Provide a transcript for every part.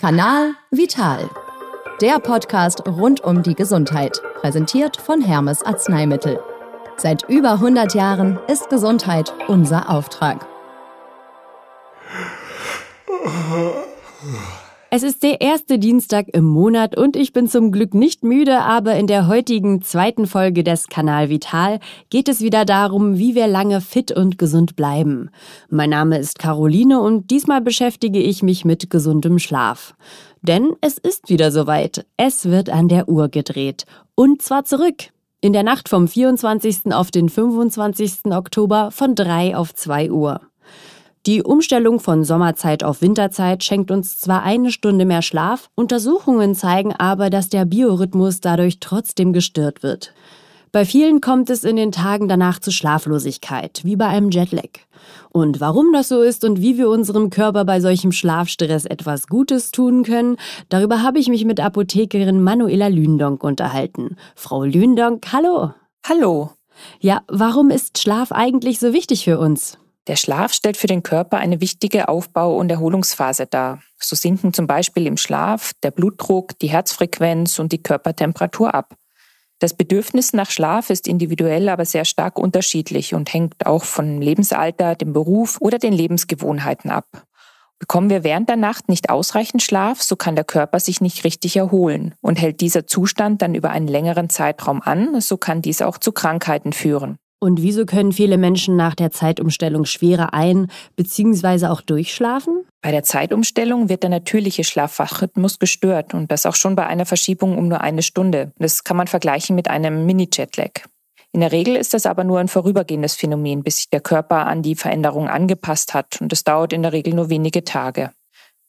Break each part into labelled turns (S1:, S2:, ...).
S1: Kanal Vital. Der Podcast rund um die Gesundheit, präsentiert von Hermes Arzneimittel. Seit über 100 Jahren ist Gesundheit unser Auftrag.
S2: Es ist der erste Dienstag im Monat und ich bin zum Glück nicht müde, aber in der heutigen zweiten Folge des Kanal Vital geht es wieder darum, wie wir lange fit und gesund bleiben. Mein Name ist Caroline und diesmal beschäftige ich mich mit gesundem Schlaf. Denn es ist wieder soweit. Es wird an der Uhr gedreht. Und zwar zurück. In der Nacht vom 24. auf den 25. Oktober von 3 auf 2 Uhr. Die Umstellung von Sommerzeit auf Winterzeit schenkt uns zwar eine Stunde mehr Schlaf, Untersuchungen zeigen aber, dass der Biorhythmus dadurch trotzdem gestört wird. Bei vielen kommt es in den Tagen danach zu Schlaflosigkeit, wie bei einem Jetlag. Und warum das so ist und wie wir unserem Körper bei solchem Schlafstress etwas Gutes tun können, darüber habe ich mich mit Apothekerin Manuela Lündonk unterhalten. Frau Lündonk, hallo.
S3: Hallo.
S2: Ja, warum ist Schlaf eigentlich so wichtig für uns?
S3: Der Schlaf stellt für den Körper eine wichtige Aufbau- und Erholungsphase dar. So sinken zum Beispiel im Schlaf der Blutdruck, die Herzfrequenz und die Körpertemperatur ab. Das Bedürfnis nach Schlaf ist individuell aber sehr stark unterschiedlich und hängt auch vom Lebensalter, dem Beruf oder den Lebensgewohnheiten ab. Bekommen wir während der Nacht nicht ausreichend Schlaf, so kann der Körper sich nicht richtig erholen. Und hält dieser Zustand dann über einen längeren Zeitraum an, so kann dies auch zu Krankheiten führen.
S2: Und wieso können viele Menschen nach der Zeitumstellung schwerer ein- bzw. auch durchschlafen?
S3: Bei der Zeitumstellung wird der natürliche Schlafwachrhythmus gestört und das auch schon bei einer Verschiebung um nur eine Stunde. Das kann man vergleichen mit einem Mini-Jetlag. In der Regel ist das aber nur ein vorübergehendes Phänomen, bis sich der Körper an die Veränderung angepasst hat und es dauert in der Regel nur wenige Tage.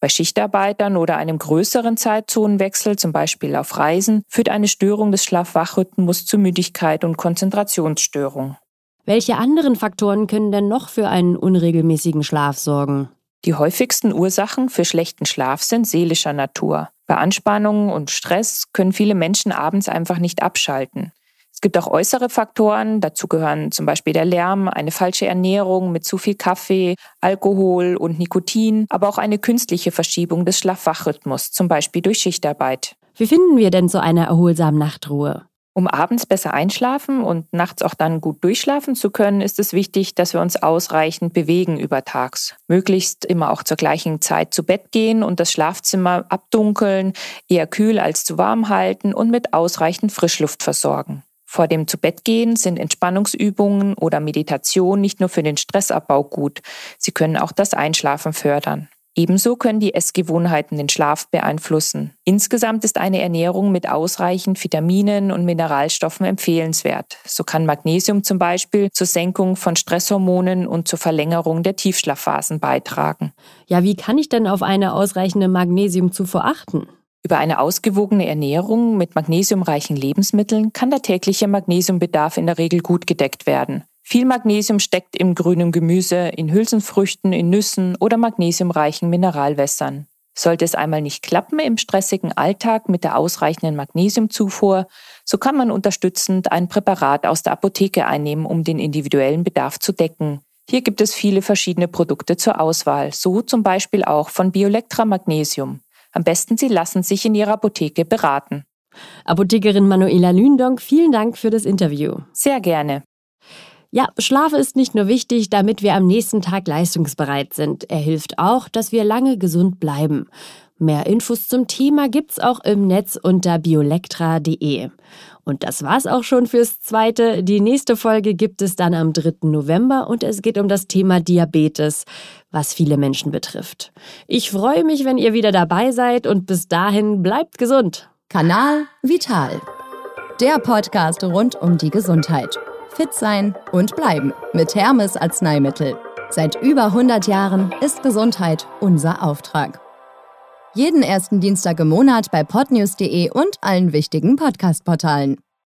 S3: Bei Schichtarbeitern oder einem größeren Zeitzonenwechsel, zum Beispiel auf Reisen, führt eine Störung des Schlafwachrhythmus zu Müdigkeit und Konzentrationsstörung.
S2: Welche anderen Faktoren können denn noch für einen unregelmäßigen Schlaf sorgen?
S3: Die häufigsten Ursachen für schlechten Schlaf sind seelischer Natur. Bei Anspannungen und Stress können viele Menschen abends einfach nicht abschalten. Es gibt auch äußere Faktoren, dazu gehören zum Beispiel der Lärm, eine falsche Ernährung mit zu viel Kaffee, Alkohol und Nikotin, aber auch eine künstliche Verschiebung des Schlafwachrhythmus, zum Beispiel durch Schichtarbeit.
S2: Wie finden wir denn so eine erholsame Nachtruhe?
S3: Um abends besser einschlafen und nachts auch dann gut durchschlafen zu können, ist es wichtig, dass wir uns ausreichend bewegen übertags. Möglichst immer auch zur gleichen Zeit zu Bett gehen und das Schlafzimmer abdunkeln, eher kühl als zu warm halten und mit ausreichend Frischluft versorgen. Vor dem Zubettgehen sind Entspannungsübungen oder Meditation nicht nur für den Stressabbau gut, sie können auch das Einschlafen fördern. Ebenso können die Essgewohnheiten den Schlaf beeinflussen. Insgesamt ist eine Ernährung mit ausreichend Vitaminen und Mineralstoffen empfehlenswert. So kann Magnesium zum Beispiel zur Senkung von Stresshormonen und zur Verlängerung der Tiefschlafphasen beitragen.
S2: Ja, wie kann ich denn auf eine ausreichende Magnesiumzufuhr achten?
S3: Über eine ausgewogene Ernährung mit magnesiumreichen Lebensmitteln kann der tägliche Magnesiumbedarf in der Regel gut gedeckt werden. Viel Magnesium steckt im grünen Gemüse, in Hülsenfrüchten, in Nüssen oder magnesiumreichen Mineralwässern. Sollte es einmal nicht klappen im stressigen Alltag mit der ausreichenden Magnesiumzufuhr, so kann man unterstützend ein Präparat aus der Apotheke einnehmen, um den individuellen Bedarf zu decken. Hier gibt es viele verschiedene Produkte zur Auswahl, so zum Beispiel auch von Biolectra Magnesium. Am besten, Sie lassen sich in Ihrer Apotheke beraten.
S2: Apothekerin Manuela Lündonk, vielen Dank für das Interview.
S3: Sehr gerne.
S2: Ja, Schlaf ist nicht nur wichtig, damit wir am nächsten Tag leistungsbereit sind. Er hilft auch, dass wir lange gesund bleiben. Mehr Infos zum Thema gibt's auch im Netz unter biolectra.de. Und das war's auch schon fürs zweite. Die nächste Folge gibt es dann am 3. November und es geht um das Thema Diabetes, was viele Menschen betrifft. Ich freue mich, wenn ihr wieder dabei seid und bis dahin bleibt gesund.
S1: Kanal Vital. Der Podcast rund um die Gesundheit. Fit sein und bleiben mit Hermes Arzneimittel. Seit über 100 Jahren ist Gesundheit unser Auftrag. Jeden ersten Dienstag im Monat bei podnews.de und allen wichtigen Podcast-Portalen.